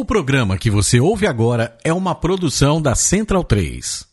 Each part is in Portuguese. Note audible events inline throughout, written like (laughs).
O programa que você ouve agora é uma produção da Central 3.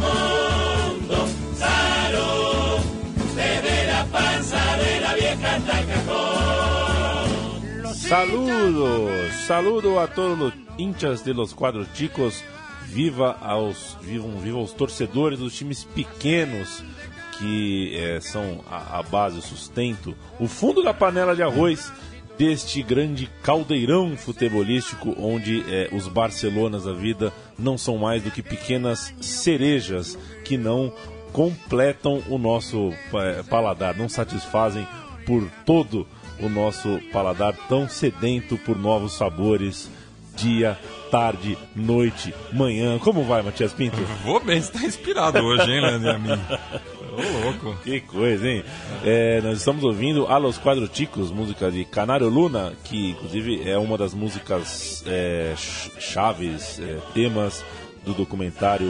Mundo. Salud, desde la panza de la vieja. Los Saludos, saludo a todos os hinchas de los quadros chicos. Viva aos, vivam, viva os torcedores dos times pequenos que eh, são a, a base, o sustento, o fundo da panela de arroz deste grande caldeirão futebolístico onde eh, os Barcelonas da vida não são mais do que pequenas cerejas que não completam o nosso eh, paladar, não satisfazem por todo o nosso paladar tão sedento por novos sabores, dia, tarde, noite, manhã. Como vai, Matias Pinto? Vou bem, você tá inspirado hoje, hein, Leandro e? (laughs) Louco. Que coisa, hein? É, nós estamos ouvindo A Los Quadros Chicos, música de Canário Luna, que inclusive é uma das músicas é, ch- chaves, é, temas do documentário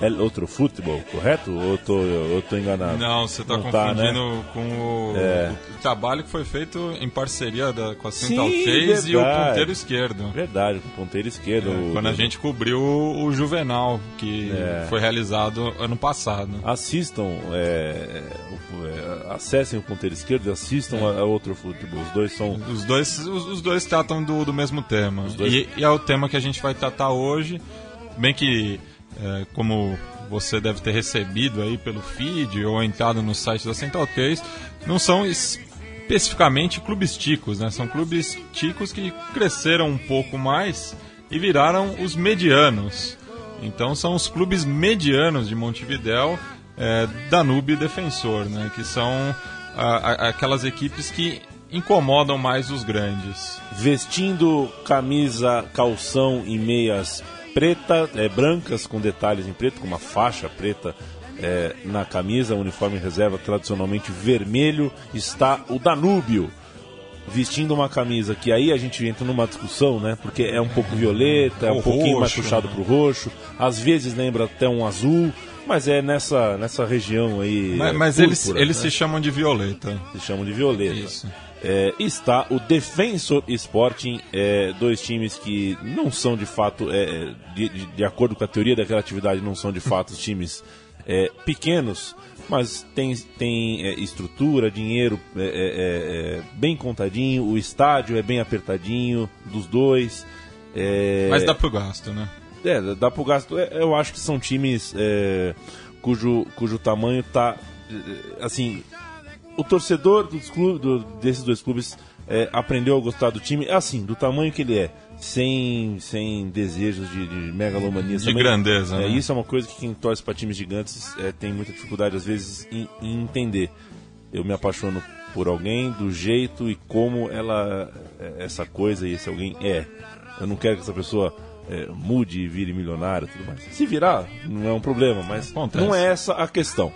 El Outro Futebol, correto? Ou eu tô, eu tô enganado? Não, você tá Não tá, confundindo né? com o, É. o trabalho que foi feito em parceria da, com a Central Sim, 3 e o ponteiro esquerdo. Verdade, com o ponteiro esquerdo. É, o- quando a gente cobriu o Juvenal, que É. foi realizado ano passado. Assistam, é, o- é, acessem o ponteiro esquerdo e assistam a, a Outro Futebol. Os dois são Os dois, os, os dois tratam do, do mesmo tema. dois- E, e é o tema que a gente vai tratar hoje. Bem que, é, como você deve ter recebido aí pelo feed ou entrado no site da Central 3, não são especificamente clubes ticos, né? São clubes ticos que cresceram um pouco mais e viraram os medianos. Então são os clubes medianos de Montevidéu, é, Danúbio e Defensor, né? Que são a- a- aquelas equipes que incomodam mais os grandes. vestindo camisa, calção e meias preta, é, brancas com detalhes em preto, com uma faixa preta é, na camisa, uniforme reserva tradicionalmente vermelho, está o Danúbio. Vestindo uma camisa que aí a gente entra numa discussão, né? Porque é um pouco violeta, é um O pouquinho mais roxo, puxado né? pro roxo, às vezes lembra até um azul, mas é nessa, nessa região aí. Mas, é, mas eles, púrpura, eles né? se chamam de violeta. se chamam de violeta. Isso. É, está o Defensor Sporting, é, dois times que não são de fato, é, de, de- acordo com a teoria da relatividade, não são de fato times é, pequenos, mas tem, tem é, estrutura, dinheiro é, bem contadinho, o estádio é bem apertadinho dos dois. Mas dá pro gasto, né? é, dá pro gasto. Eu acho que são times cujo, cujo tamanho tá. Assim, o torcedor dos clubes, do- desses dois clubes é, aprendeu a gostar do time assim, do tamanho que ele é. Sem, sem desejos de, de megalomania. De grandeza, É, né? Isso é uma coisa que quem torce para times gigantes é, tem muita dificuldade, às vezes, em, em entender. Eu me apaixono por alguém do jeito e como ela, é, essa coisa e esse alguém é. Eu não quero que essa pessoa é, mude e vire milionário e tudo mais. Se virar, não é um problema, mas Acontece. não é essa a questão.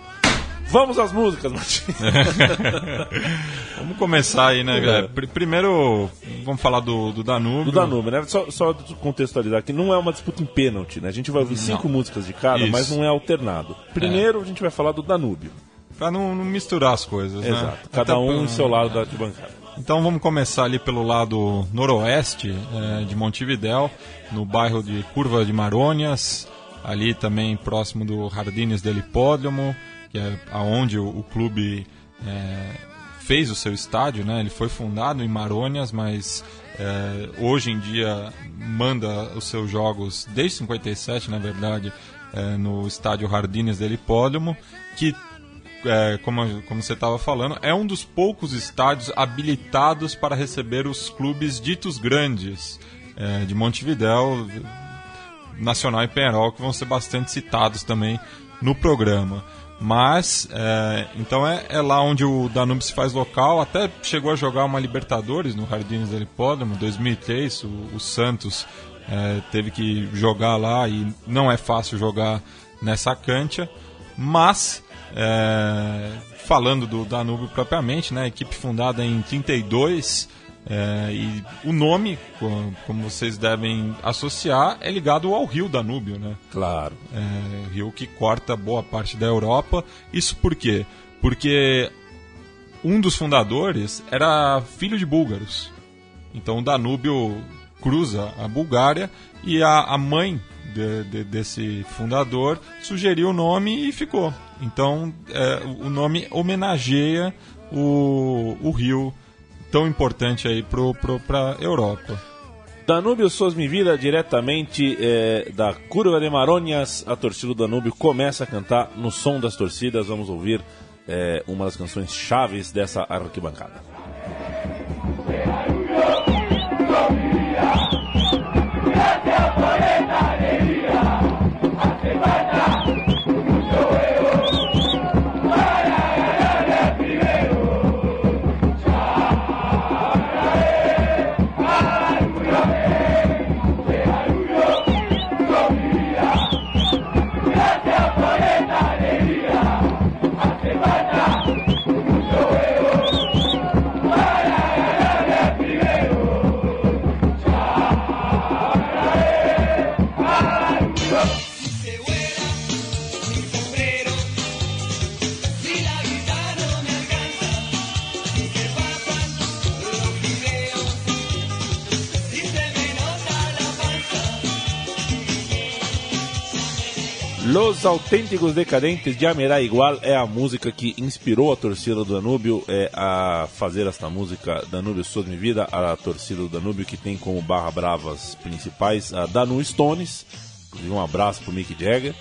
Vamos às músicas, Martim. (laughs) Vamos começar aí, né, É. galera? Pr- Primeiro, vamos falar do, do Danúbio. Do Danúbio, né? Só, só contextualizar que não é uma disputa em pênalti, né? A gente vai ouvir cinco músicas de cada, Isso. mas não é alternado. Primeiro a gente vai falar do Danúbio. Pra não, não misturar as coisas, né? Exato. Cada Até um pra- em seu lado da arquibancada. Então vamos começar ali pelo lado noroeste eh, de Montevidéu, no bairro de Curva de Marônias, ali também próximo do Jardines del Hipódromo, que é aonde o, o clube eh, fez o seu estádio, né? Ele foi fundado em Marônias, mas é, hoje em dia manda os seus jogos desde 57, na verdade, é, no estádio Jardines del Hipódromo, que é, como, como você estava falando, é um dos poucos estádios habilitados para receber os clubes ditos grandes é, de Montevidéu, Nacional e Penharol, que vão ser bastante citados também no programa. Mas, é, então é, é, lá onde o Danube se faz local. Até chegou a jogar uma Libertadores no Jardins del Hipódromo, 2003. O, o Santos é, teve que jogar lá e não é fácil jogar nessa cancha. Mas, é, falando do Danúbio propriamente, né, equipe fundada em 32, é, e o nome, como vocês devem associar, é ligado ao rio Danúbio, né? Claro. É, rio que corta boa parte da Europa. Isso por quê? Porque um dos fundadores era filho de búlgaros. Então o Danúbio cruza a Bulgária e a, a mãe de, de, desse fundador sugeriu o nome e ficou. Então é, o nome homenageia o, o rio tão importante aí para a Europa. Danúbio Sos Me Vida, diretamente é, da Curva de Maronhas, a torcida do Danúbio começa a cantar no som das torcidas. Vamos ouvir é, uma das canções chaves dessa arquibancada. Los Autênticos Decadentes de Amerá Igual é a música que inspirou a torcida do Danúbio é, a fazer esta música Danúbio Sou de Vida, a torcida do Danúbio que tem como barra bravas principais a Danu Stones, um abraço pro Mick Jagger,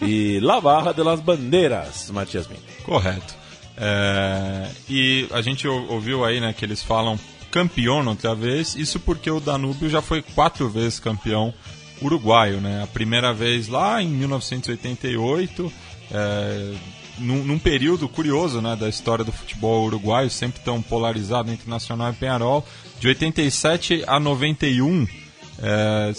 e La Barra de las Bandeiras, Matias Min. Correto. É, e a gente ouviu aí né, que eles falam campeão outra vez, isso porque o Danúbio já foi quatro vezes campeão uruguaio, né? A primeira vez lá em 1988, é, num, num, período curioso né, da história do futebol uruguaio, sempre tão polarizado entre Nacional e Penharol. De 87 a 91, é,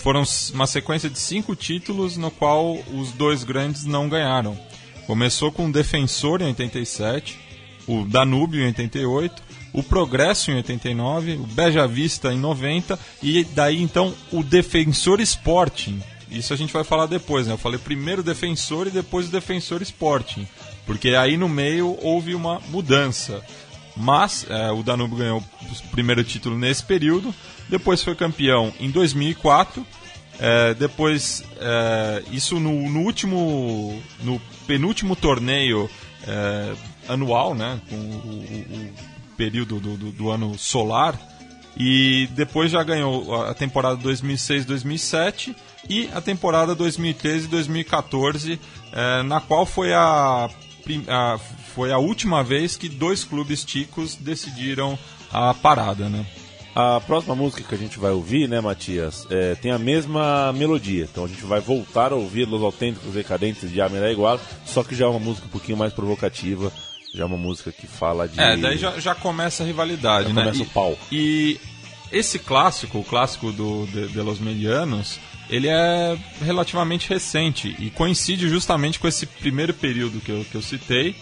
foram uma sequência de cinco títulos no qual os dois grandes não ganharam. Começou com o Defensor em 87, o Danúbio em 88, o Progresso em 89, o Beja Vista em 90 e daí então o Defensor Sporting. Isso a gente vai falar depois, né? Eu falei primeiro Defensor e depois o Defensor Sporting, porque aí no meio houve uma mudança. Mas é, o Danúbio ganhou o primeiro título nesse período, depois foi campeão em 2004, é, depois é, isso no, no, último, no penúltimo torneio é, anual, né? Com o, o, período do, do, do ano solar. E depois já ganhou a temporada 2006-2007 e a temporada 2013-2014, é, na qual foi a, a, foi a última vez que dois clubes ticos decidiram a parada, né? A próxima música que a gente vai ouvir, né, Matias, é, tem a mesma melodia. Então a gente vai voltar a ouvir Los Autênticos Decadentes de Amerá Igual, só que já é uma música um pouquinho mais provocativa já é uma música que fala de. É, daí já, já começa a rivalidade, já né? Começa e, o pau. E esse clássico, o clássico do, de, de Los Medianos, ele é relativamente recente e coincide justamente com esse primeiro período que eu, que eu citei,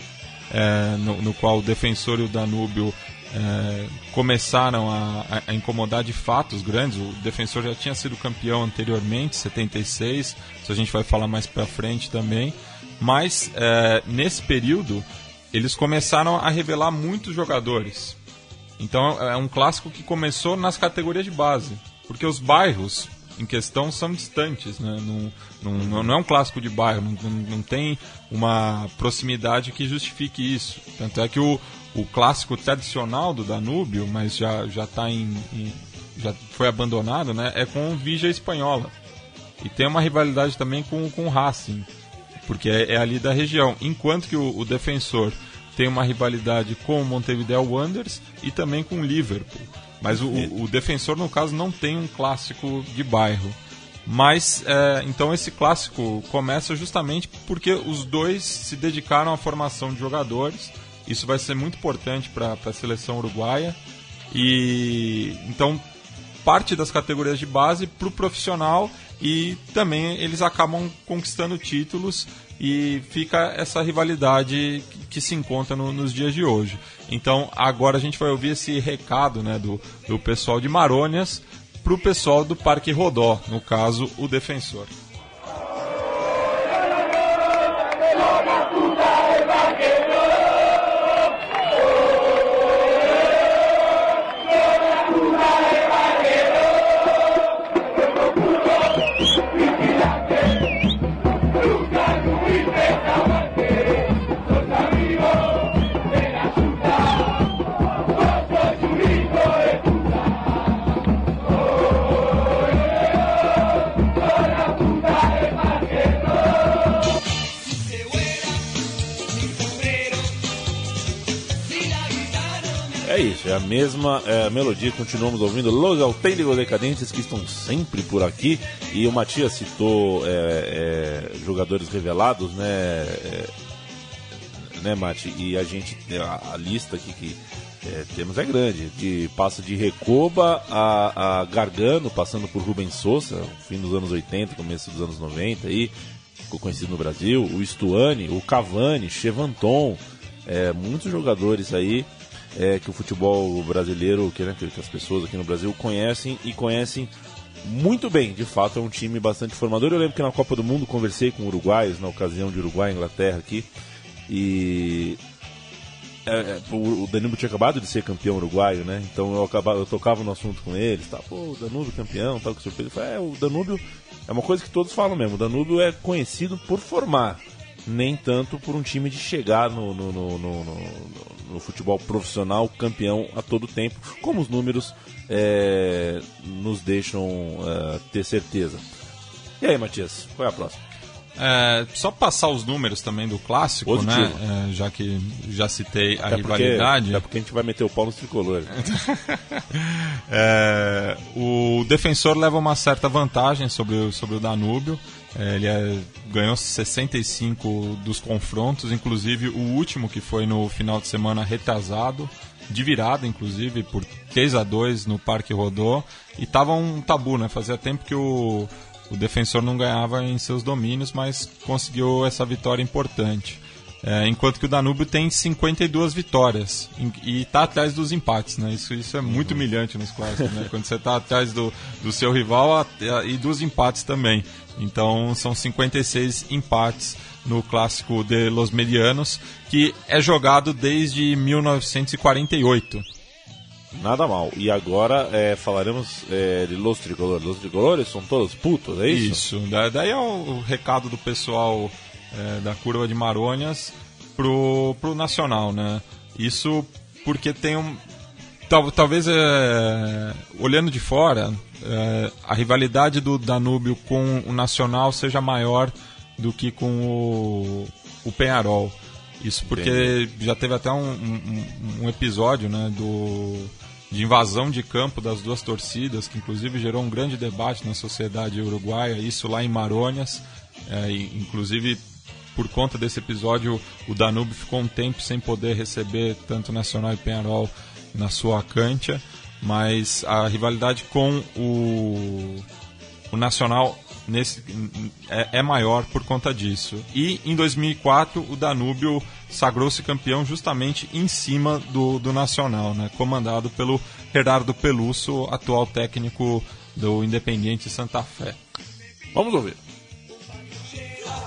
é, no, no, qual o Defensor e o Danúbio é, começaram a, a, incomodar de fato os grandes. O Defensor já tinha sido campeão anteriormente, 76, isso a gente vai falar mais pra frente também. Mas é, nesse período eles começaram a revelar muitos jogadores. Então é um clássico que começou nas categorias de base, porque os bairros em questão são distantes, né? não, não, não é um clássico de bairro, não, não tem uma proximidade que justifique isso. Tanto é que o, o clássico tradicional do Danúbio, mas já já está em, em, já foi abandonado, né? É com o Vigia Espanhola e tem uma rivalidade também com com o Racing, porque é, é, ali da região. Enquanto que o, o defensor tem uma rivalidade com o Montevideo Wanderers e também com o Liverpool. Mas o, o defensor, no caso, não tem um clássico de bairro. Mas é, então esse clássico começa justamente porque os dois se dedicaram à formação de jogadores. Isso vai ser muito importante para a seleção uruguaia. E então parte das categorias de base para o profissional e também eles acabam conquistando títulos e fica essa rivalidade que, se encontra no, nos dias de hoje. Então agora a gente vai ouvir esse recado né, do, do pessoal de Marônias para o pessoal do Parque Rodó, no caso o defensor. Mesma é, melodia, continuamos ouvindo Los Autênticos Decadentes que estão sempre por aqui. E o Matias citou é, é, jogadores revelados, né, é, né, Mati? E a gente, a, a lista aqui que é, temos é grande, de passa de Recoba a, a Gargano, passando por Rubens Souza, fim dos anos 80, começo dos anos 90, aí, ficou conhecido no Brasil, o Stuani, o Cavani, Chevanton, é, muitos jogadores aí é, que o futebol brasileiro, que, né, que as pessoas aqui no Brasil conhecem e conhecem muito bem. De fato, é um time bastante formador. Eu lembro que na Copa do Mundo conversei com uruguaios, na ocasião de Uruguai e Inglaterra aqui, e é, é, o Danilo tinha acabado de ser campeão uruguaio, né? Então eu, acabava, eu tocava no assunto com eles, tá? Pô, o Danúbio campeão, tal, que surpresa. Falei, é, o Danúbio é uma coisa que todos falam mesmo. O Danúbio é conhecido por formar, nem tanto por um time de chegar no, no, no, no, no futebol profissional campeão a todo tempo, como os números é, nos deixam é, ter certeza. E aí, Matias, qual é a próxima? É, só passar os números também do clássico, né? É, já que já citei a até rivalidade. Porque, até porque a gente vai meter o pau nos tricolores. (laughs) é, o defensor leva uma certa vantagem sobre, sobre o Danúbio. É, ele é, ganhou 65 dos confrontos, inclusive o último que foi no final de semana retrasado, de virada, inclusive, por 3 a 2 no Parque Rodô. E tava um tabu, né? Fazia tempo que o, o defensor não ganhava em seus domínios, mas conseguiu essa vitória importante. É, enquanto que o Danúbio tem 52 vitórias e está atrás dos empates, né? Isso, isso é muito uhum. humilhante nos clássicos, né? Quando você está atrás do, do seu rival e dos empates também. Então são 56 empates no clássico de Los Medianos, que é jogado desde 1948. Nada mal. E agora é, falaremos é, de Los Tricolores. Los Tricolores são todos putos, é isso? Isso. daí é o, recado do pessoal é, da curva de Marônias pro, pro Nacional, né? Isso porque tem um. Tal, talvez é, olhando de fora, é, a rivalidade do Danúbio com o Nacional seja maior do que com o, o Penharol. Isso porque Entendi. já teve até um, um, um, episódio né, do, de invasão de campo das duas torcidas, que inclusive gerou um grande debate na sociedade uruguaia, isso lá em Marônias. É, inclusive, por conta desse episódio, o Danúbio ficou um tempo sem poder receber tanto Nacional e Penharol na sua cancha mas a rivalidade com o, o Nacional nesse, é, é, maior por conta disso. E em 2004 o Danúbio sagrou-se campeão justamente em cima do, do Nacional, né? comandado pelo Gerardo Peluso, atual técnico do Independiente Santa Fé. Vamos ouvir.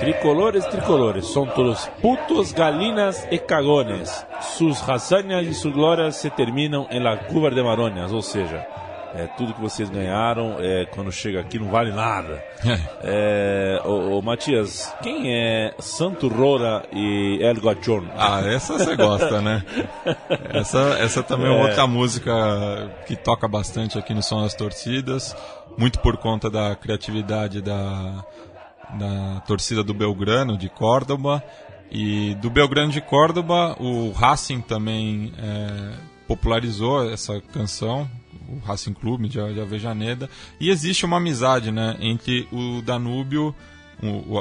Tricolores, tricolores, son todos putos, galinas e cagones. Sus hazañas e sus glórias se terminam em la cuba de maronhas, ou seja, é, tudo que vocês ganharam, é, quando chega aqui não vale nada. (laughs) É, ô, ô, Matias, quem é Santo Rora e El Guachon? Ah, essa você gosta, né? Essa, essa também é outra música que toca bastante aqui no Som das Torcidas, muito por conta da criatividade da, da torcida do Belgrano, de Córdoba. E do Belgrano de Córdoba, o Racing também é, popularizou essa canção, o Racing Clube de, Avejaneda. E existe uma amizade né, entre o Danúbio,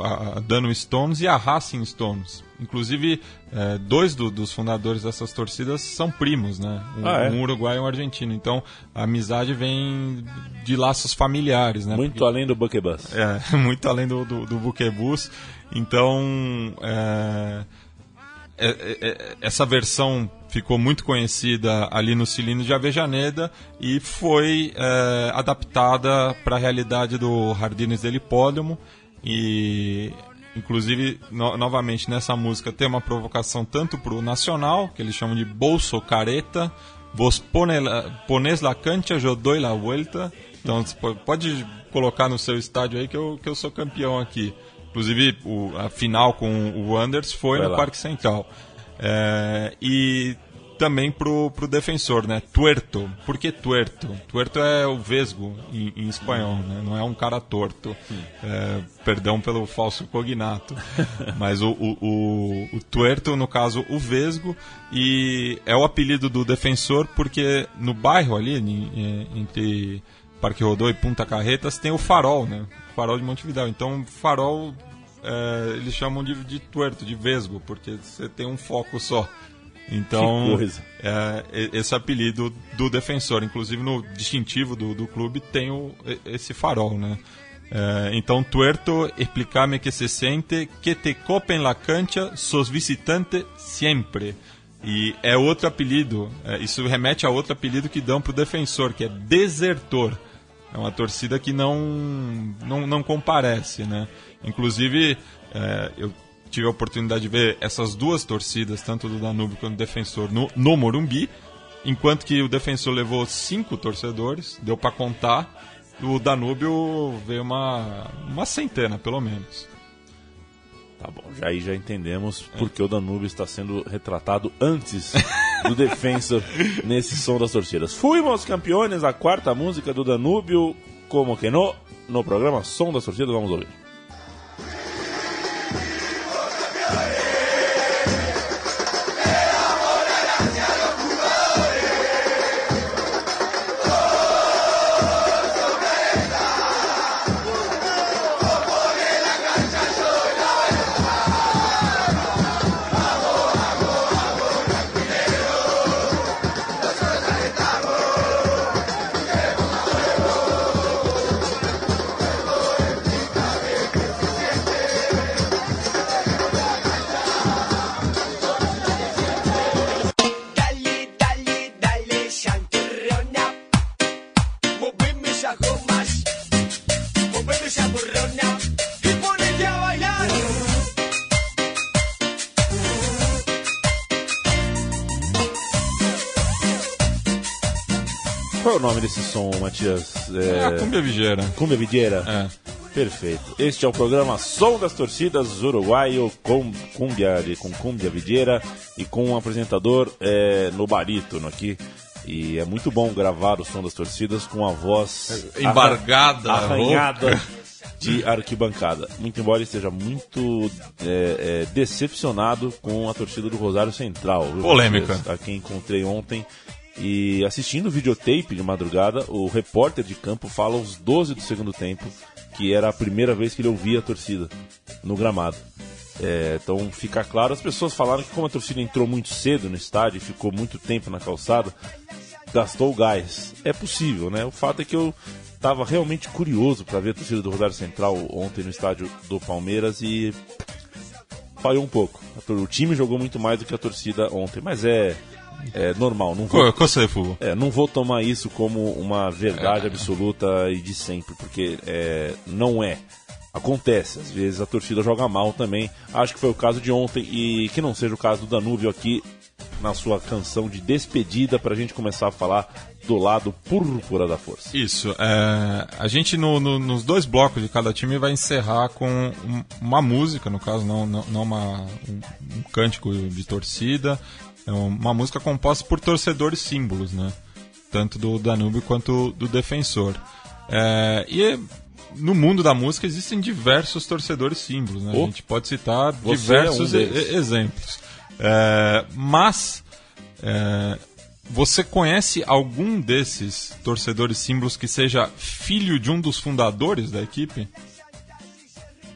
a, a Dano Stones e a Racing Stones. Inclusive, é, dois do, dos fundadores dessas torcidas são primos, né? Um, Ah, é? um uruguaio e um argentino. Então, a amizade vem de laços familiares, né? Muito Porque- além do Buckebus. é, (laughs) muito além do, do, do Buquebus. Então, é, é, é, é, essa versão ficou muito conhecida ali no cilindro de Avejaneda e foi é, adaptada para a realidade do Jardines del Hipódromo. E, inclusive, no- novamente nessa música tem uma provocação tanto para o nacional, que eles chamam de bolso careta, vos pone la, pones la cancha, yo doy la vuelta. Então, pode colocar no seu estádio aí que eu, que eu sou campeão aqui. Inclusive, o, a final com o Anders foi Vai no lá. Parque Central. É, e também pro, pro defensor, né? Tuerto. Por que tuerto? Tuerto é o vesgo em, em espanhol, né? Não é um cara torto. É, perdão pelo falso cognato. (laughs) Mas o, o, o, o tuerto, no caso, o vesgo. E é o apelido do defensor porque no bairro ali, entre Parque Rodô e Punta Carretas, tem o farol, né? O farol de Montevidéu. Então, farol é, eles chamam de, de tuerto, de vesgo, porque você tem um foco só. Então, Que coisa. é, esse apelido do defensor, inclusive no distintivo do, do clube, tem o, esse farol, né? É, então, tuerto, explicar-me que se sente que te copen la cancha, sos visitante sempre. E é outro apelido, é, isso remete a outro apelido que dão pro defensor, que é desertor. É uma torcida que não, não, não comparece, né? Inclusive, é, eu tive a oportunidade de ver essas duas torcidas, tanto do Danúbio quanto do Defensor, no, no Morumbi, enquanto que o Defensor levou cinco torcedores, deu para contar, o Danúbio veio uma, uma centena, pelo menos. Tá bom, já aí já entendemos porque o Danúbio está sendo retratado antes do Defensor (laughs) nesse som das torcidas. Fuimos campeões, a quarta música do Danúbio, como que no, no programa Som das Torcidas, vamos ouvir. Som, Matias? É, a Cumbia Vigeira. Cumbia Videira? É. Perfeito. Este é o programa Som das Torcidas Uruguaio com Cumbia, de- com Cumbia Videira e com um apresentador é, no barítono aqui. E é muito bom gravar o Som das Torcidas com a voz Embargada, arran- arranhada (laughs) de arquibancada. Muito embora esteja muito é, é, decepcionado com a torcida do Rosário Central. Polêmica. A quem encontrei ontem. E assistindo o videotape de madrugada, o repórter de campo fala aos 12 do segundo tempo que era a primeira vez que ele ouvia a torcida no gramado. É, então fica claro, as pessoas falaram que como a torcida entrou muito cedo no estádio e ficou muito tempo na calçada, gastou o gás. É possível, né? O fato é que eu estava realmente curioso para ver a torcida do Rosário Central ontem no estádio do Palmeiras e falhou um pouco. O time jogou muito mais do que a torcida ontem, mas é, é normal. Não vou, é, não vou tomar isso como uma verdade absoluta e de sempre, porque é, não é. Acontece, às vezes a torcida joga mal também. Acho que foi o caso de ontem e que não seja o caso do Danúbio aqui na sua canção de despedida para a gente começar a falar do lado púrpura da força. Isso. é, a gente, no- no- nos dois blocos de cada time, vai encerrar com um- uma música, no caso, não, não, não uma, um, um cântico de torcida. É uma música composta por torcedores símbolos, né? Tanto do Danúbio quanto do defensor. É, e no mundo da música existem diversos torcedores símbolos, né? Oh. A gente pode citar diversos é um e- e- exemplos. É, mas é, você conhece algum desses torcedores símbolos que seja filho de um dos fundadores da equipe?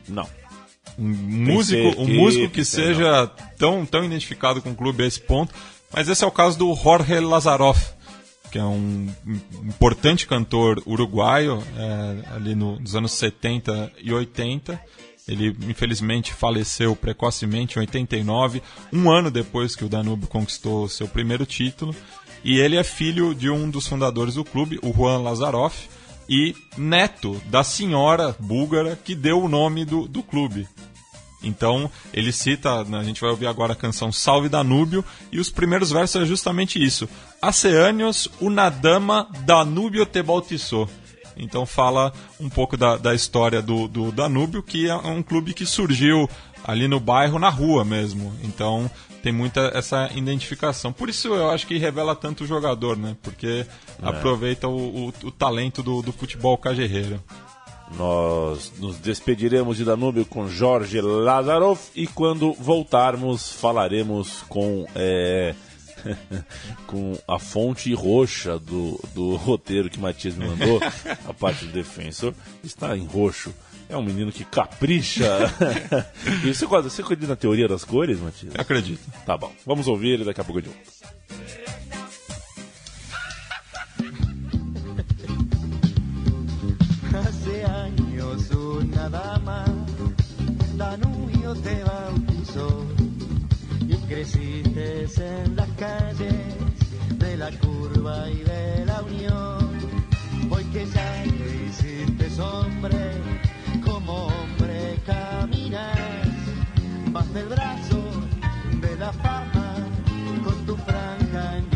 Não. Um músico, um músico que seja tão, tão identificado com o clube a esse ponto. Mas esse é o caso do Jorge Lazaroff, que é um importante cantor uruguaio, é, ali no- nos anos 70 e 80. Ele, infelizmente, faleceu precocemente em 89, um ano depois que o Danúbio conquistou seu primeiro título. E ele é filho de um dos fundadores do clube, o Juan Lazaroff, e neto da senhora búlgara que deu o nome do, do clube. Então, ele cita, né, a gente vai ouvir agora a canção Salve Danúbio, e os primeiros versos é justamente isso. Hace años una dama Danúbio te bautizou. Então fala um pouco da, da história do, do Danúbio, que é um clube que surgiu ali no bairro, na rua mesmo. Então tem muita essa identificação. Por isso eu acho que revela tanto o jogador, né? Porque aproveita o, o- o talento do, do futebol cajerreiro. Nós nos despediremos de Danúbio com Jorge Lazarov e quando voltarmos falaremos com é, (laughs) com a fonte roxa do, do roteiro que Matias me mandou, (laughs) a parte do defensor, está em roxo. É um menino que capricha. (laughs) e você, você acredita na teoria das cores, Matias? Acredito. Tá bom, vamos ouvir e daqui a pouco eu volto. Hace años una dama Danubio te bautizó y creciste en las calles de la curva y de la unión. Hoy que ya del brazo de la fama con tu franja en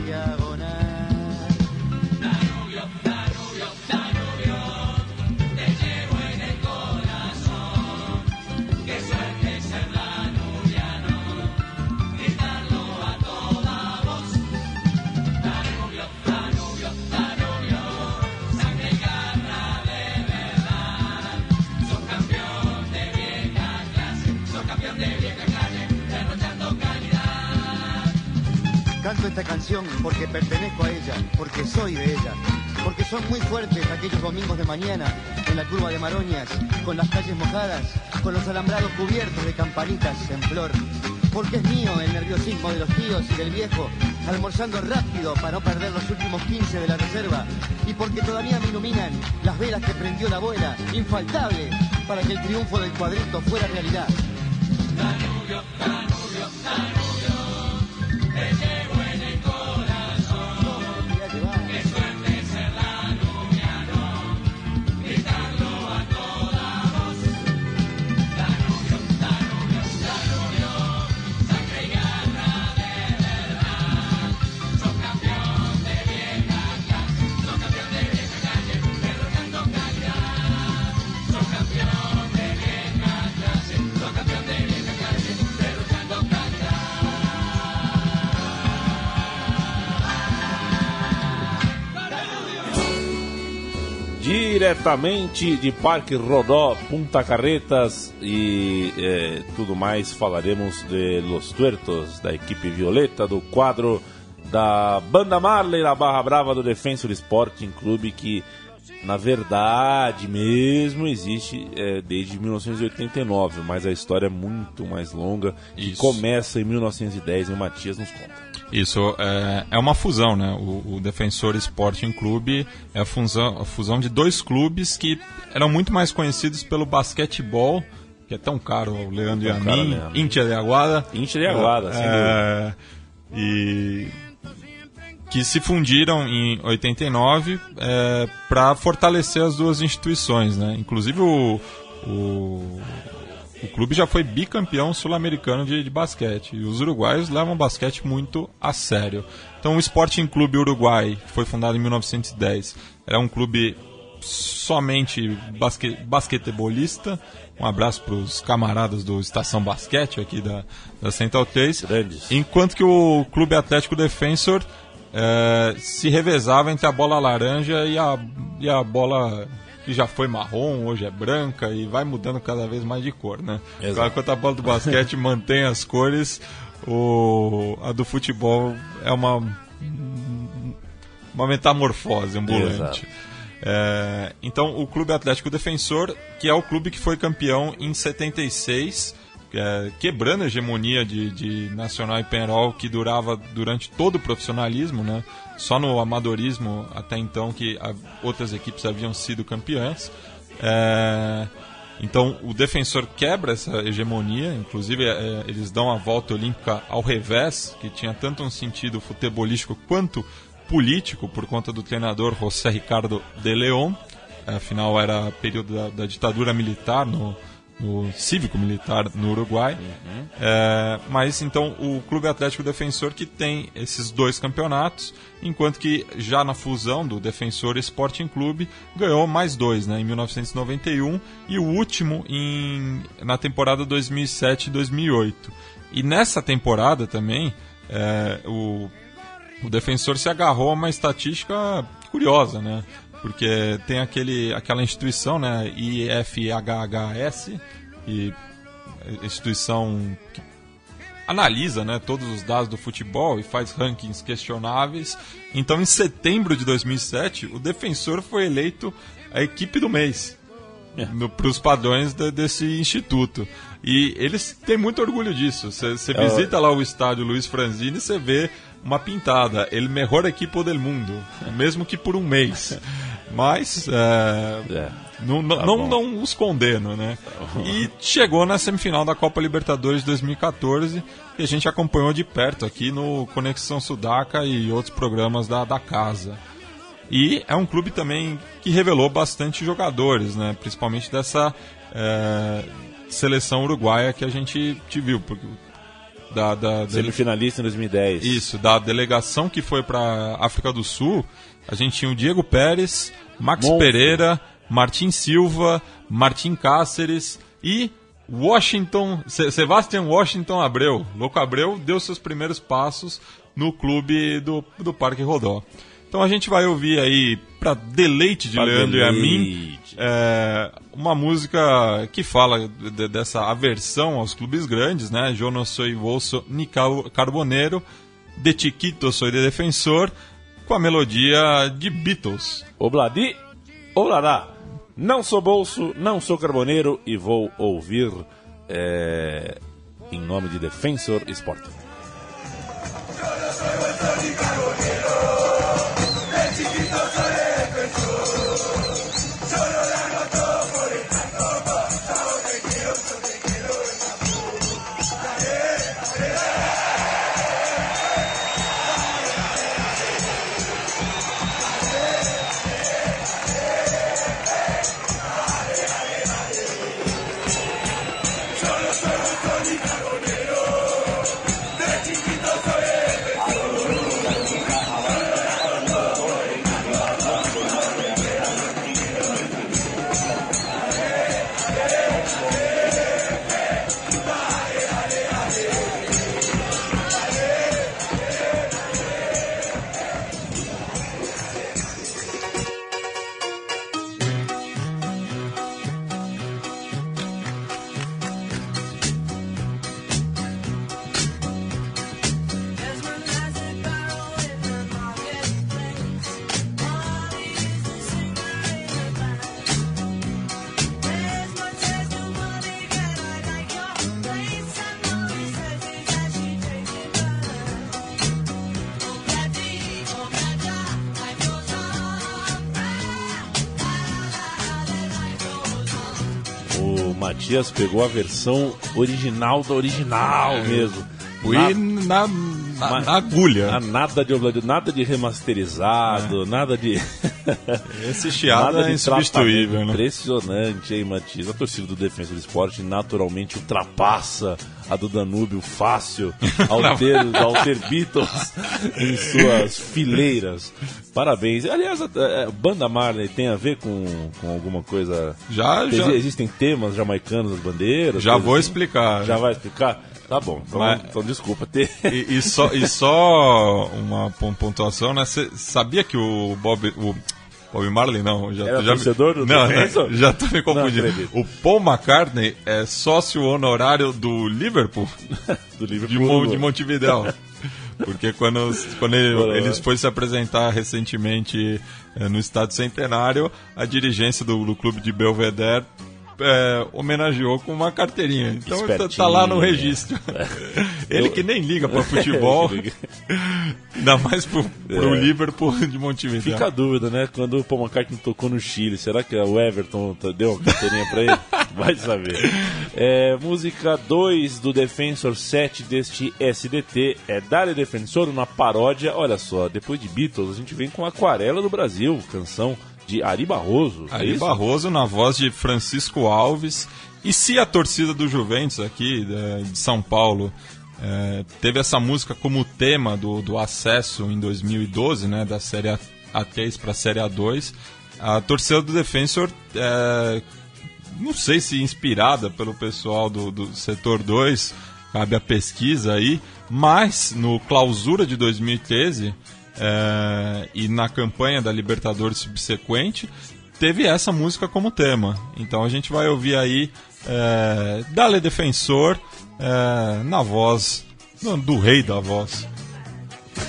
esta canción porque pertenezco a ella, porque soy de ella, porque son muy fuertes aquellos domingos de mañana en la curva de Maroñas, con las calles mojadas, con los alambrados cubiertos de campanitas en flor. Porque es mío el nerviosismo de los tíos y del viejo, almorzando rápido para no perder los últimos 15 de la reserva. Y porque todavía me iluminan las velas que prendió la abuela, infaltable, para que el triunfo del cuadrito fuera realidad. Diretamente de Parque Rodó, Punta Carretas e eh, tudo mais. Falaremos de Los Tuertos, da equipe violeta, do quadro da Banda Marley da Barra Brava do Defensor Sporting Clube, que na verdade mesmo existe eh, desde 1989, mas a história é muito mais longa e Isso. começa em 1910 e o Matias nos conta. Isso é, é uma fusão, né? O, o Defensor Sporting Clube é a fusão, a fusão de dois clubes que eram muito mais conhecidos pelo basquetebol, que é tão caro ao Leandro e a Tão mim. Íntia de Aguada. Íntia de Aguada, sem é, E que se fundiram em 89 para fortalecer as duas instituições, né? Inclusive o, o, o clube já foi bicampeão sul-americano de, de basquete. E os uruguaios levam o basquete muito a sério. Então o Sporting Clube Uruguai, que foi fundado em 1910, era um clube somente basque, basquetebolista. Um abraço para os camaradas do Estação Basquete aqui da, da Central 3. Grandes. Enquanto que o Clube Atlético Defensor eh, se revezava entre a bola laranja e a, e a bola que já foi marrom, hoje é branca e vai mudando cada vez mais de cor, né? Exato. Enquanto a bola do basquete (laughs) mantém as cores, o, a do futebol é uma, uma metamorfose ambulante. É, então, o Clube Atlético Defensor, que é o clube que foi campeão em 76, é, quebrando a hegemonia de, de Nacional e Penarol que durava durante todo o profissionalismo, né? Só no amadorismo até então que a- outras equipes haviam sido campeãs. É, então o defensor quebra essa hegemonia, inclusive é, eles dão a volta olímpica ao revés, que tinha tanto um sentido futebolístico quanto político por conta do treinador José Ricardo de León. Afinal era período da, da ditadura militar no, no cívico-militar no Uruguai. É, mas então o Clube Atlético Defensor que tem esses dois campeonatos, enquanto que já na fusão do Defensor e Sporting Clube ganhou mais dois, né, em 1991 e o último em, na temporada 2007-2008. E nessa temporada também é, o, o Defensor se agarrou a uma estatística curiosa, né? Porque tem aquele, aquela instituição, né, IFHHS, e instituição que analisa né, todos os dados do futebol e faz rankings questionáveis. Então, em setembro de 2007, o defensor foi eleito a equipe do mês para os padrões de- desse instituto. E eles têm muito orgulho disso. Você visita lá o estádio Luiz Franzini e você vê uma pintada, ele melhor equipe del mundo, mesmo que por um mês. (laughs) Mas é, É. não, Tá não, não os condeno, né? E chegou na semifinal da Copa Libertadores de 2014 e a gente acompanhou de perto aqui no Conexão Sudaca e outros programas da, da casa. E é um clube também que revelou bastante jogadores, né? Principalmente dessa é, seleção uruguaia que a gente te viu. Porque da, da, da- Semifinalista em 2010. isso, da delegação que foi para África do Sul, a gente tinha o Diego Pérez, Max Monstro. Pereira, Martin Silva, Martin Cáceres e Washington, Se- Sebastian Washington Abreu. Louco Abreu deu seus primeiros passos no clube do, do Parque Rodó. Então a gente vai ouvir aí, para deleite de Pra Leandro e a mim, deleite. é, uma música que fala de- dessa aversão aos clubes grandes, né? Eu não sou bolso ni carboneiro, de chiquito sou de defensor, com a melodia de Beatles. Obladi, obladá. Não sou bolso, não sou carboneiro e vou ouvir é, em nome de Defensor Yo no soy vuestro ni cargonero. De chiquito soy Matias pegou a versão original da original mesmo. Fui na, na, Mas- na agulha. Ah, nada de nada de remasterizado, nada de (laughs) Esse chiado é insubstituível, né? Impressionante, hein, Matias? A torcida do Defensor do Esporte naturalmente ultrapassa a do Danúbio fácil (laughs) ao ter, ao ter Beatles em suas fileiras. Parabéns. Aliás, a, a- a Banda Marley tem a ver com, com alguma coisa. Já, Exi- já, Existem temas jamaicanos das bandeiras? já vou assim? explicar. Já vai explicar? Tá bom, então, Mas- então desculpa ter. E, e só, e só uma pon- pontuação, né? Você sabia que o Bob. O Bob Marley, não. Já, Era já torcedor do não, não, já tô me confundindo. o Paul McCartney é sócio honorário do Liverpool, (laughs) do livro de, Mon- de Montevideo. Porque quando, quando ele, eles foi se apresentar recentemente eh, no Estádio Centenário, a dirigência do, do clube de Belvedere eh, homenageou com uma carteirinha. Então tá, tá lá no Espertinho. registro. (laughs) (laughs) Ele Eu- que nem liga para (laughs) futebol, ainda mais pro, pro É. Liverpool de Montevideo. Fica a dúvida, né? Quando o Paul McCartney tocou no Chile, será que o Everton deu uma carteirinha pra ele? Vai saber. É, música 2 do Defensor 7 deste SDT é Dale Defensor, uma paródia. Olha só, depois de Beatles, a gente vem com Aquarela do Brasil, canção de Ari Barroso. é Ari? Barroso na voz de Francisco Alves. E se a torcida do Juventus aqui, eh, de São Paulo, eh, teve essa música como tema do, do acesso em 2012, né, da Série A- A3 para a Série A2, a torcida do Defensor, eh, não sei se inspirada pelo pessoal do, do setor 2, cabe a pesquisa aí, mas no clausura de 2013 eh, e na campanha da Libertadores subsequente, teve essa música como tema. Então a gente vai ouvir aí é, Dale Defensor é, na voz do, do rei da voz.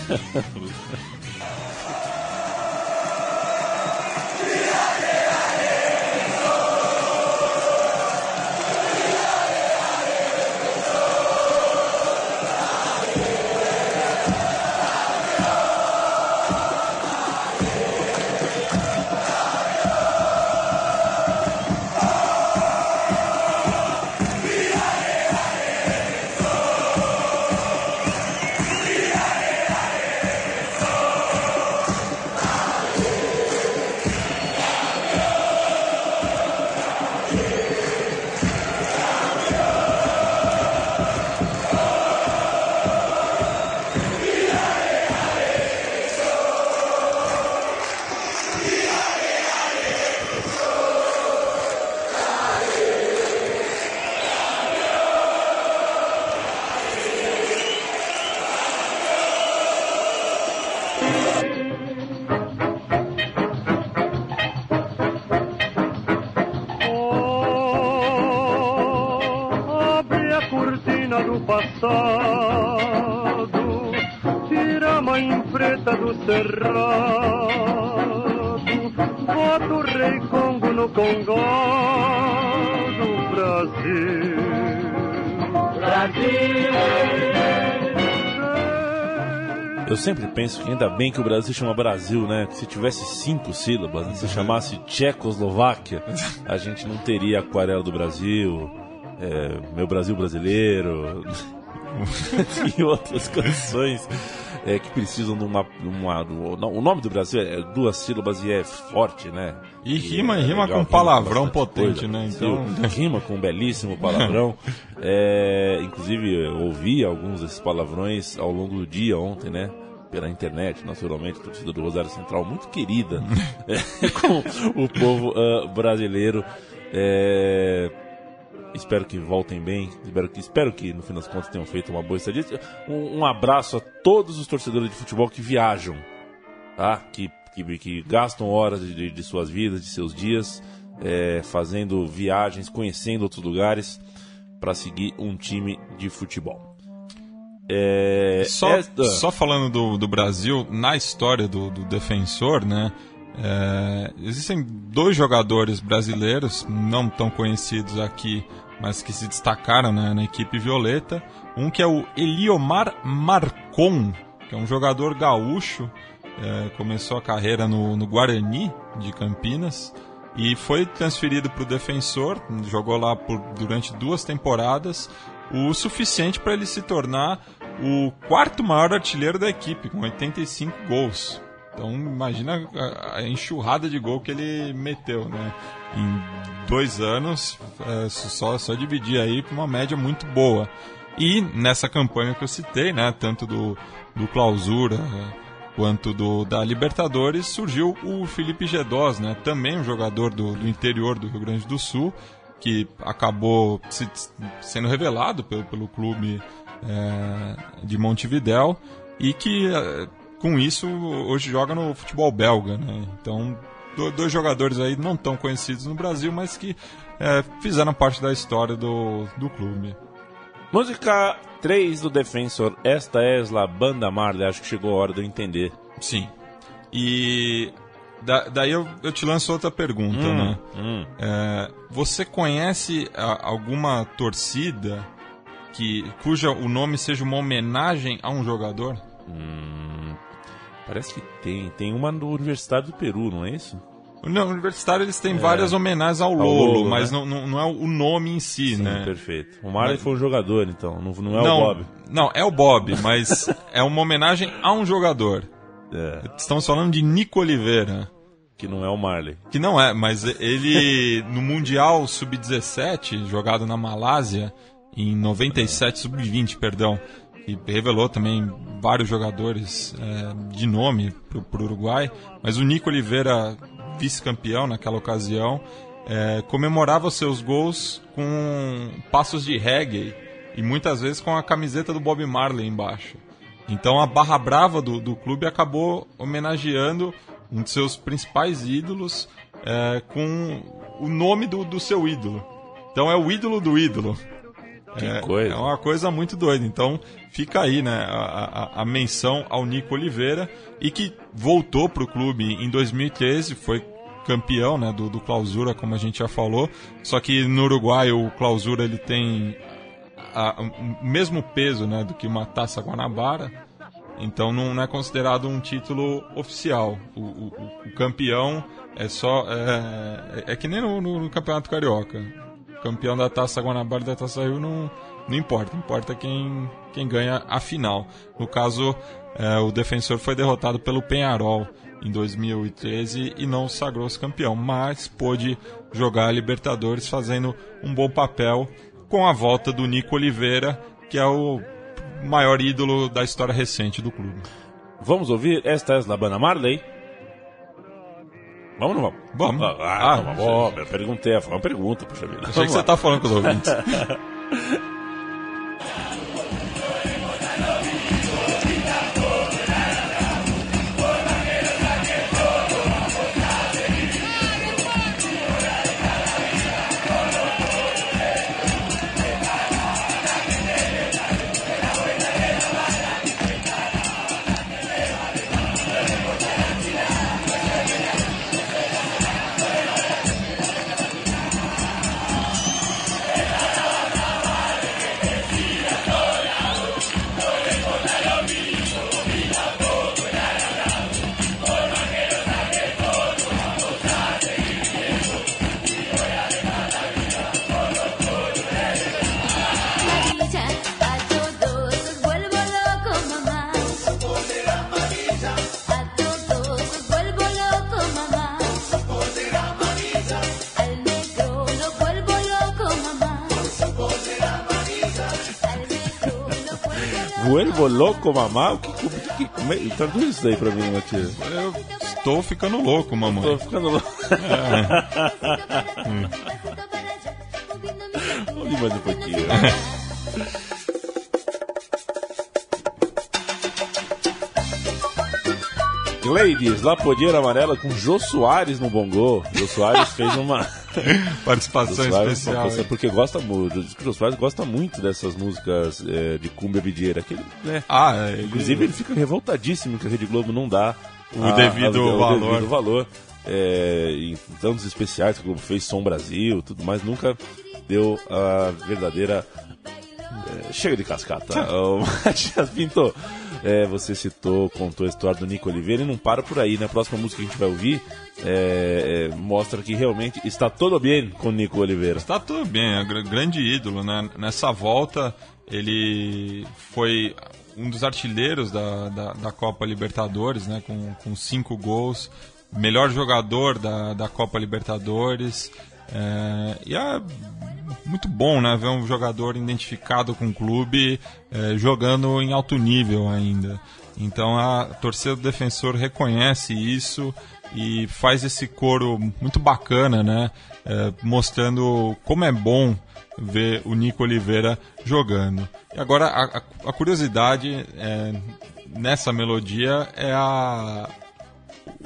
(laughs) penso que ainda bem que o Brasil chama Brasil, né? Se tivesse cinco sílabas, né? se chamasse Tchecoslováquia, a gente não teria Aquarela do Brasil, é, Meu Brasil Brasileiro (laughs) e outras canções é, que precisam de uma, de uma- do- O nome do Brasil é duas sílabas e é forte, né? E rima, é rima legal, com palavrão potente, coisa. né? Então, (laughs) rima com um belíssimo (laughs) palavrão. É, inclusive, eu ouvi alguns desses palavrões ao longo do dia ontem, né? Pela internet, naturalmente, torcida do Rosário Central, muito querida (laughs) é, (laughs) com o povo ah, brasileiro. É, espero que voltem bem. Espero que, espero que, no fim das contas, tenham feito uma boa estadia. Um, um abraço a todos os torcedores de futebol que viajam, tá? Que, que, que gastam horas de, de suas vidas, de seus dias, é, fazendo viagens, conhecendo outros lugares para seguir um time de futebol. É, Só, esta- só falando do, do Brasil, na história do, do defensor, né? é, existem dois jogadores brasileiros, não tão conhecidos aqui, mas que se destacaram né, na equipe violeta. Um que é o Eliomar Marcon, que é um jogador gaúcho, é, começou a carreira no, no Guarani de Campinas e foi transferido para o defensor, jogou lá por, durante duas temporadas, o suficiente para ele se tornar o quarto maior artilheiro da equipe, com 85 gols. Então imagina a, enxurrada de gol que ele meteu, né? Em dois anos, é, só, só dividir aí para uma média muito boa. E nessa campanha que eu citei, né? Tanto do, do Clausura é, quanto do da Libertadores, surgiu o Felipe Gedós, né? Também um jogador do, do interior do Rio Grande do Sul, que acabou se- sendo revelado pelo, pelo clube é, de Montevidéu e que é, com isso hoje joga no futebol belga, né? Então do- dois jogadores aí não tão conhecidos no Brasil, mas que é, fizeram parte da história do, do clube. Música 3 do Defensor, esta é a banda Marley, acho que chegou a hora de eu entender. Sim. E da- daí eu, eu te lanço outra pergunta, né? Hum. É, você conhece a- alguma torcida que cuja o nome seja uma homenagem a um jogador? Hum, parece que tem. Tem uma no Universidade do Peru, não é isso? Não, universitário eles têm várias homenagens ao Ao Lolo, Lolo, mas né? não, não, não é o nome em si, Sim, né? perfeito. O Marley Mas- foi um jogador, então, não, não é não, o Bob. Não, é o Bob, mas é uma homenagem a um jogador. É, Estamos falando de Nico Oliveira. que não é o Marley. Que não é, mas ele no Mundial Sub-17, jogado na Malásia, em 97, Sub-20, perdão, e revelou também vários jogadores é, de nome pro, pro Uruguai, mas o Nico Oliveira, vice-campeão naquela ocasião, é, comemorava seus gols com passos de reggae e muitas vezes com a camiseta do Bob Marley embaixo. Então a barra brava do, do clube acabou homenageando um de seus principais ídolos é, com o nome do, do seu ídolo. Então é o ídolo do ídolo. É, coisa. é uma coisa muito doida. Então fica aí né, a, a- a menção ao Nico Oliveira e que voltou para o clube em 2013, foi campeão né, do, do Clausura, como a gente já falou. Só que no Uruguai o Clausura ele tem a- o mesmo peso né, do que uma taça Guanabara. Então não, é considerado um título oficial. O, o- o- o campeão é só. É, é- é que nem no, no- no Campeonato Carioca. Campeão da taça Guanabara da taça Rio não, não importa. Importa quem, quem ganha a final. No caso, é, o defensor foi derrotado pelo Penharol em 2013 e não sagrou-se campeão, mas pôde jogar a Libertadores fazendo um bom papel com a volta do Nico Oliveira, que é o maior ídolo da história recente do clube. Vamos ouvir esta é banda Marley? Vamos ou não vamos? Vamos. Ah, ah, então vamos. Eu perguntei, foi uma pergunta, puxa vida. Achei que você tá falando com os ouvintes. (laughs) louco, mamá? O que, que, que, como é- traduz isso daí pra mim, Matias. Eu estou ficando louco, mamãe. Tô ficando louco. Ouve mais um pouquinho. Ladies, La Podieira Amarela com Jô Soares no bongô. Jô Soares fez uma. (laughs) Participação especial. uma- porque gosta muito. diz que O Jô Soares gosta muito dessas músicas é, de cumbia. Que ele, né, Ah, é, ele- Inclusive, ele fica revoltadíssimo que a Rede Globo não dá O devido o valor. devido valor. É, em tantos especiais que a Globo fez, Som Brasil, tudo mais, nunca deu a verdadeira. é, chega de cascata. Ô, (laughs) Matias Pinto, é, você citou, contou a história do Nico Oliveira e não para por aí. Na próxima música que a gente vai ouvir, é, é, mostra que realmente está tudo bem com o Nico Oliveira. Tá tudo bem, é gr- grande ídolo, né? Nessa volta ele foi um dos artilheiros da, da, da Copa Libertadores, né? Com, com cinco gols. Melhor jogador da, da Copa Libertadores. É, e é muito bom, né? Ver um jogador identificado com o clube é, jogando em alto nível ainda. Então a torcida do defensor reconhece isso e faz esse coro muito bacana, né? É, mostrando como é bom ver o Nico Oliveira jogando. E agora a, a- curiosidade é, nessa melodia é a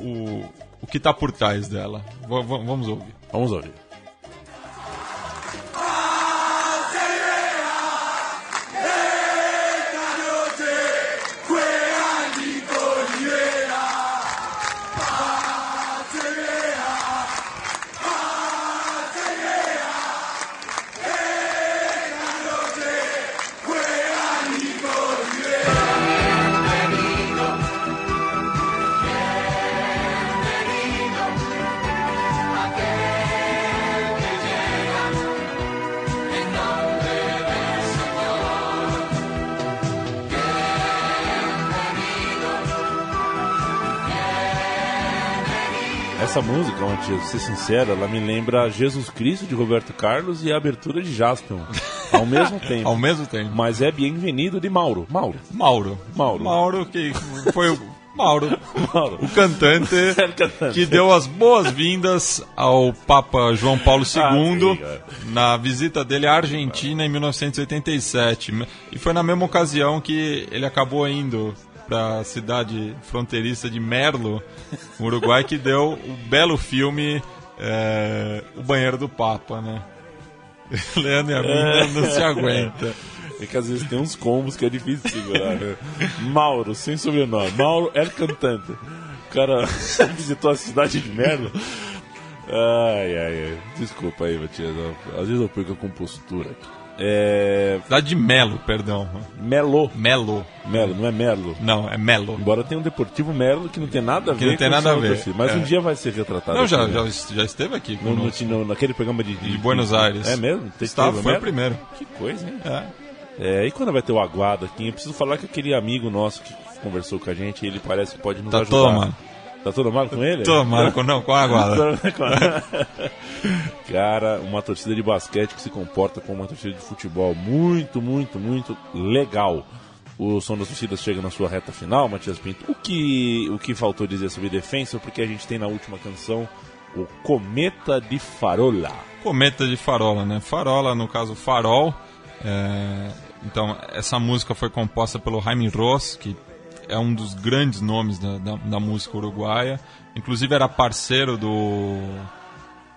o, o que está por trás dela. V- vamos ouvir. Vamos ouvir. Essa música, pra ser sincero, ela me lembra Jesus Cristo de Roberto Carlos e a abertura de Jaspion (laughs) ao mesmo tempo. Ao mesmo tempo. Mas é Bienvenido de Mauro. Mauro. Mauro. Mauro. Mauro, que foi o. Mauro, (laughs) Mauro. o cantante (laughs) cantante. que deu as boas-vindas ao Papa João Paulo II Ah, cara. na visita dele à Argentina em 1987. E foi na mesma ocasião que ele acabou indo para a cidade fronteiriça de Merlo, Uruguai, que deu o belo filme é, O Banheiro do Papa, né? (laughs) Leandro e a É. não se aguenta. É que às vezes tem uns combos que é difícil segurar, né? Mauro, sem sobrenome. Mauro El Cantante. O cara (laughs) visitou a cidade de merda. Ai, ai, ai. Desculpa aí, Matias. Às vezes eu perco a compostura aqui. É. Cidade de Melo, perdão. Melo. Melo. Melo, não é Merlo. Não, é Melo. Embora tenha um Deportivo Merlo que não tem nada a Que ver não tem com nada a ver. Torcida. Mas É. um dia vai ser retratado. Não, já, né? já, já esteve aqui No, no, no- naquele programa de, De Buenos Aires. É mesmo? Estava, foi o primeiro. Que coisa, hein? É. É, e quando vai ter o Aguado aqui, eu preciso falar que aquele amigo nosso que conversou com a gente, ele parece que pode nos Tá ajudar. todo mal. Tá todo mal com ele? Tô, Marco, não, com a guarda. (laughs) Cara, uma torcida de basquete que se comporta como uma torcida de futebol muito, muito, muito legal. O som das torcidas chega na sua reta final, Matias Pinto. O que, o que faltou dizer sobre defesa, porque a gente tem na última canção o Cometa de Farola. Cometa de farola, né? Farola, no caso, farol. É, Então, essa música foi composta pelo Jaime Ross, que é um dos grandes nomes da, da, da música uruguaia. Inclusive, era parceiro do,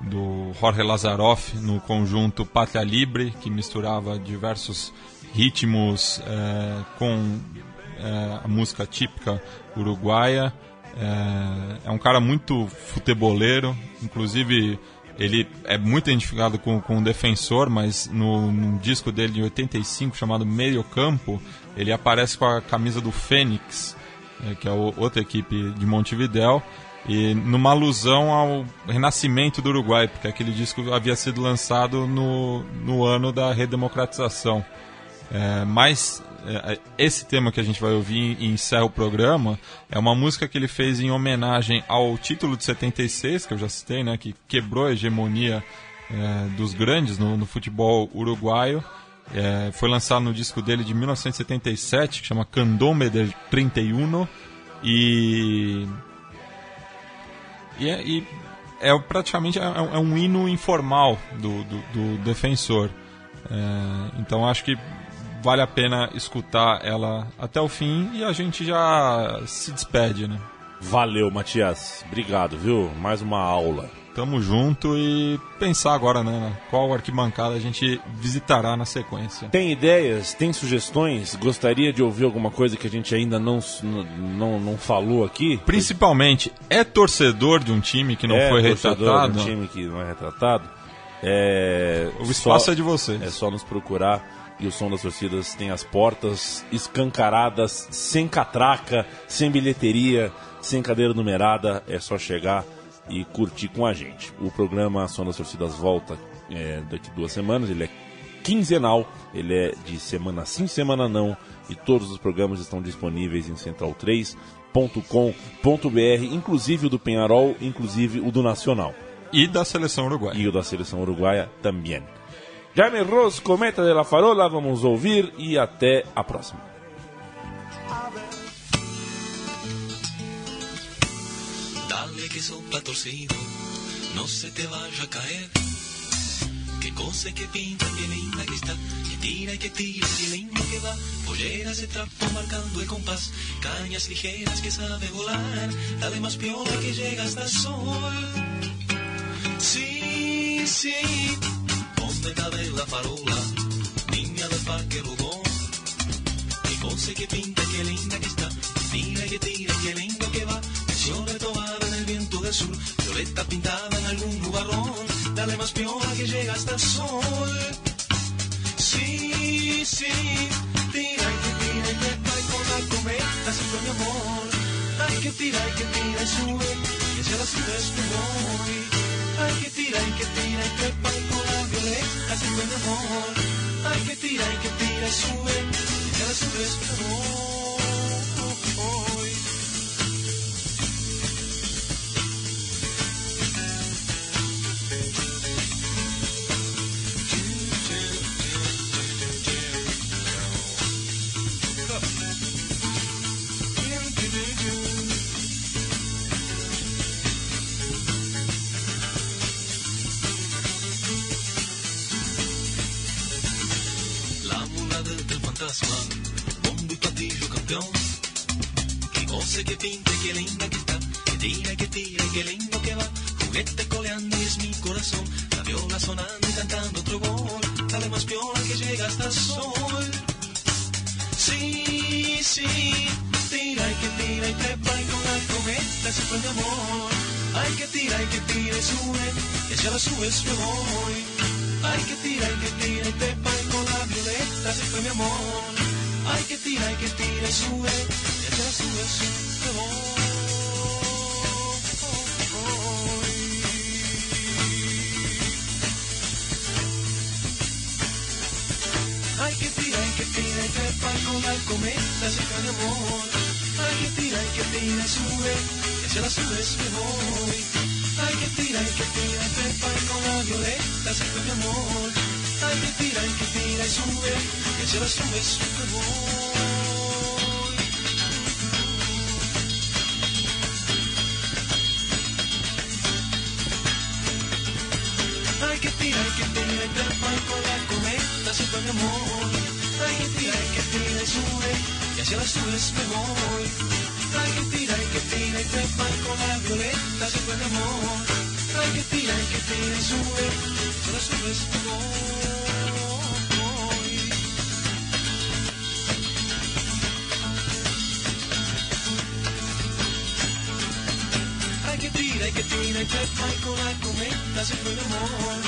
do Jorge Lazaroff no conjunto Pátria Libre, que misturava diversos ritmos é, com é, a música típica uruguaia. É, é um cara muito futeboleiro, inclusive ele é muito identificado com, com o defensor, mas no, no disco dele de 85, chamado Meio Campo, ele aparece com a camisa do Fênix, é, que é outra equipe de Montevidéu, e numa alusão ao renascimento do Uruguai, porque aquele disco havia sido lançado no, no ano da redemocratização. É, mas é, esse tema que a gente vai ouvir e encerra o programa é uma música que ele fez em homenagem ao título de 76, que eu já citei, né, que quebrou a hegemonia é, dos grandes no, no futebol uruguaio. É, foi lançado no disco dele de 1977, que chama Candombe del 31. E e é, e é praticamente é, é um hino informal do, do, do defensor. É, então acho que vale a pena escutar ela até o fim e a gente já se despede, né? Valeu, Matias. Obrigado, viu? Mais uma aula. Tamo junto e pensar agora, né? Qual arquibancada a gente visitará na sequência. Tem ideias? Tem sugestões? Gostaria de ouvir alguma coisa que a gente ainda não, não, não falou aqui? Principalmente, é torcedor de um time que não é, foi torcedor de retratado? Um time que não é retratado. É, O espaço só- é de vocês. É só nos procurar e o som das torcidas tem as portas escancaradas, sem catraca, sem bilheteria, sem cadeira numerada. É só chegar e curtir com a gente. O programa Som das Torcidas volta é, daqui duas semanas. Ele é quinzenal, ele é de semana sim, semana não, e todos os programas estão disponíveis em central3.com.br, inclusive o do Penharol, inclusive o do Nacional. E da seleção uruguaia. E o da seleção uruguaia também. Jaime Ross, Cometa de la Farola, vamos ouvir e até a próxima. Dale que sopla torcido, no se te vaya a caer. Qué cosa que pinta, qué linda que está, que tira y que tira, qué lindo que va. Polleras de trapo marcando el compás, cañas ligeras que sabe volar. Dale más piola que llega hasta el sol. Sí, sí, ponte de la farola, niña del parque Rugón. Qué cosa que pinta, qué linda que está, que tira y que tira, qué lindo violeta pintada en algún nubarrón. Dale más piola que llega hasta el sol. Sí, sí, tira y que tira y trepa y con la cometa siempre mi amor. Hay que tira y que tira y sube, y hacia las nubes me voy. Hay que tira y que tira y trepa y con la violeta siempre mi amor. Hay que tira y que tira y sube, y hacia las nubes me voy. Hay que tira y que tira y y con la violeta siempre mi amor. Hay que tira y que tira y sube, y las subes me voy. Hay que tira y que tira y trepa con la cometa siempre mi amor. Hay que tira y que tira y sube, y hacia las nubes me voy. Hay que tira y que tira trepa y con la violeta siempre mi amor. Hay que tira y que tira y sube, y hacia las nubes me voy. Hay que tira y que tira y trepa con la cometa siempre mi amor. Hay que tira y que tira y sube, y hacia las nubes me voy. Hay que tira y que tira y trepa con la violeta siempre mi amor. Hay que tira y que tira y sube, y hacia las nubes me voy. Hay que tira y que tira y trepa con la cometa siempre mi amor.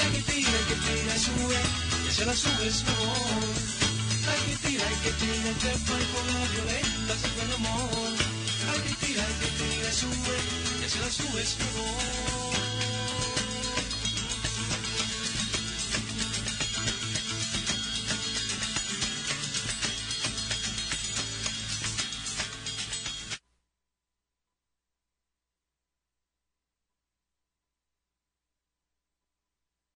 Hay que tira y que tira y sube, y hacia las nubes me voy. Hay que tira y que tira y trepa con la violeta nuestro